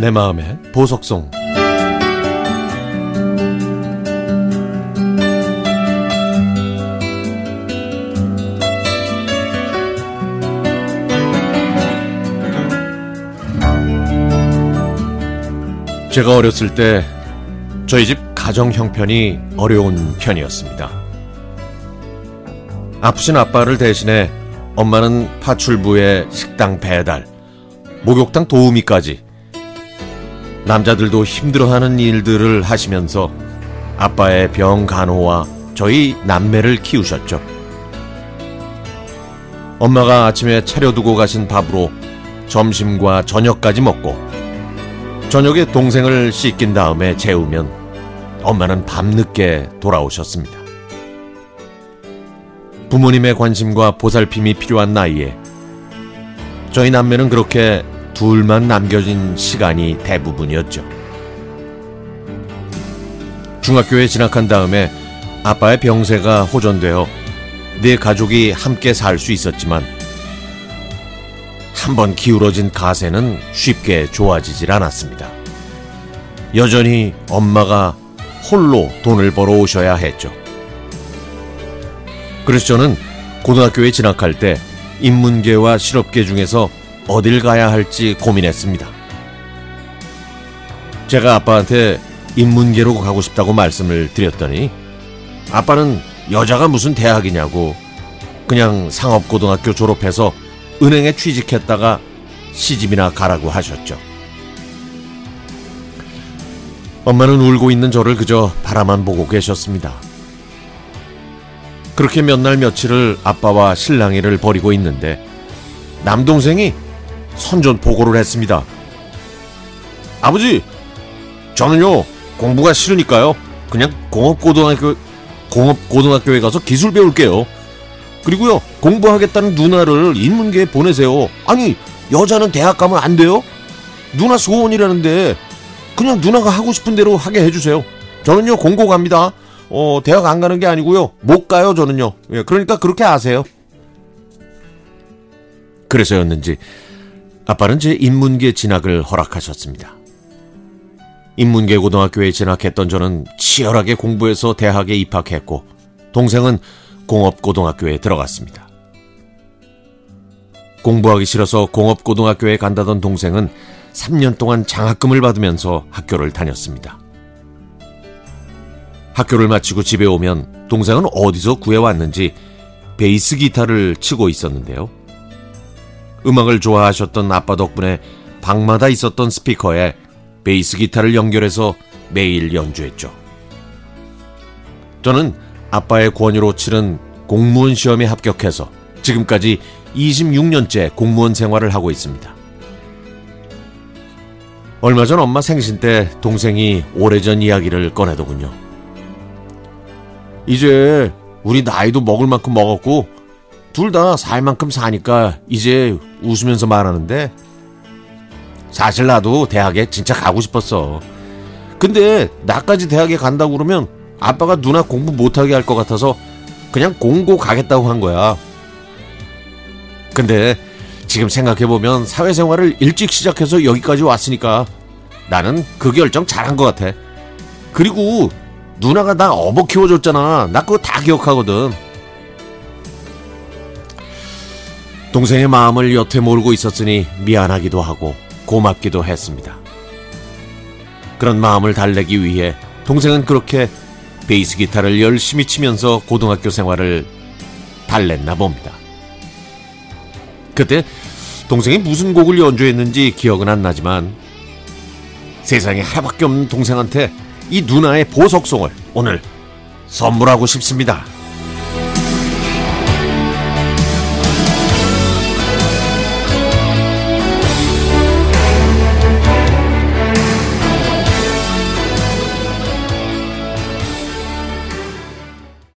내 마음의 보석송 제가 어렸을 때 저희 집 가정 형편이 어려운 편이었습니다. 아프신 아빠를 대신해 엄마는 파출부의 식당 배달, 목욕탕 도우미까지 남자들도 힘들어하는 일들을 하시면서 아빠의 병 간호와 저희 남매를 키우셨죠. 엄마가 아침에 차려두고 가신 밥으로 점심과 저녁까지 먹고 저녁에 동생을 씻긴 다음에 재우면 엄마는 밤늦게 돌아오셨습니다. 부모님의 관심과 보살핌이 필요한 나이에 저희 남매는 그렇게 둘만 남겨진 시간이 대부분이었죠. 중학교에 진학한 다음에 아빠의 병세가 호전되어 네 가족이 함께 살 수 있었지만 한번 기울어진 가세는 쉽게 좋아지질 않았습니다. 여전히 엄마가 홀로 돈을 벌어 오셔야 했죠. 그래서 저는 고등학교에 진학할 때 인문계와 실업계 중에서 어딜 가야 할지 고민했습니다. 제가 아빠한테 인문계로 가고 싶다고 말씀을 드렸더니 아빠는 여자가 무슨 대학이냐고 그냥 상업고등학교 졸업해서 은행에 취직했다가 시집이나 가라고 하셨죠. 엄마는 울고 있는 저를 그저 바라만 보고 계셨습니다. 그렇게 몇 날 며칠을 아빠와 신랑이를 버리고 있는데 남동생이 선전 보고를 했습니다. 아버지, 저는요 공부가 싫으니까요 그냥 공업고등학교 공업고등학교에 가서 기술 배울게요. 그리고요 공부하겠다는 누나를 인문계에 보내세요. 아니 여자는 대학 가면 안 돼요? 누나 소원이라는데 그냥 누나가 하고 싶은 대로 하게 해주세요. 저는요 공고 갑니다. 어 대학 안 가는 게 아니고요 못 가요 저는요. 예, 그러니까 그렇게 아세요. 그래서였는지 아빠는 제 인문계 진학을 허락하셨습니다. 인문계 고등학교에 진학했던 저는 치열하게 공부해서 대학에 입학했고 동생은 공업고등학교에 들어갔습니다. 공부하기 싫어서 공업고등학교에 간다던 동생은 3년 동안 장학금을 받으면서 학교를 다녔습니다. 학교를 마치고 집에 오면 동생은 어디서 구해왔는지 베이스 기타를 치고 있었는데요. 음악을 좋아하셨던 아빠 덕분에 방마다 있었던 스피커에 베이스 기타를 연결해서 매일 연주했죠. 저는 아빠의 권유로 치른 공무원 시험에 합격해서 지금까지 26년째 공무원 생활을 하고 있습니다. 얼마 전 엄마 생신 때 동생이 오래전 이야기를 꺼내더군요. 이제 우리 나이도 먹을 만큼 먹었고 둘 다 살 만큼 사니까 이제 웃으면서 말하는데 사실 나도 대학에 진짜 가고 싶었어. 근데 나까지 대학에 간다고 그러면 아빠가 누나 공부 못하게 할 것 같아서 그냥 공고 가겠다고 한 거야. 근데 지금 생각해보면 사회생활을 일찍 시작해서 여기까지 왔으니까 나는 그 결정 잘한 것 같아. 그리고 누나가 나 어버 키워줬잖아. 나 그거 다 기억하거든. 동생의 마음을 여태 모르고 있었으니 미안하기도 하고 고맙기도 했습니다. 그런 마음을 달래기 위해 동생은 그렇게 베이스 기타를 열심히 치면서 고등학교 생활을 달랬나 봅니다. 그때 동생이 무슨 곡을 연주했는지 기억은 안 나지만 세상에 하나밖에 없는 동생한테 이 누나의 보석송을 오늘 선물하고 싶습니다.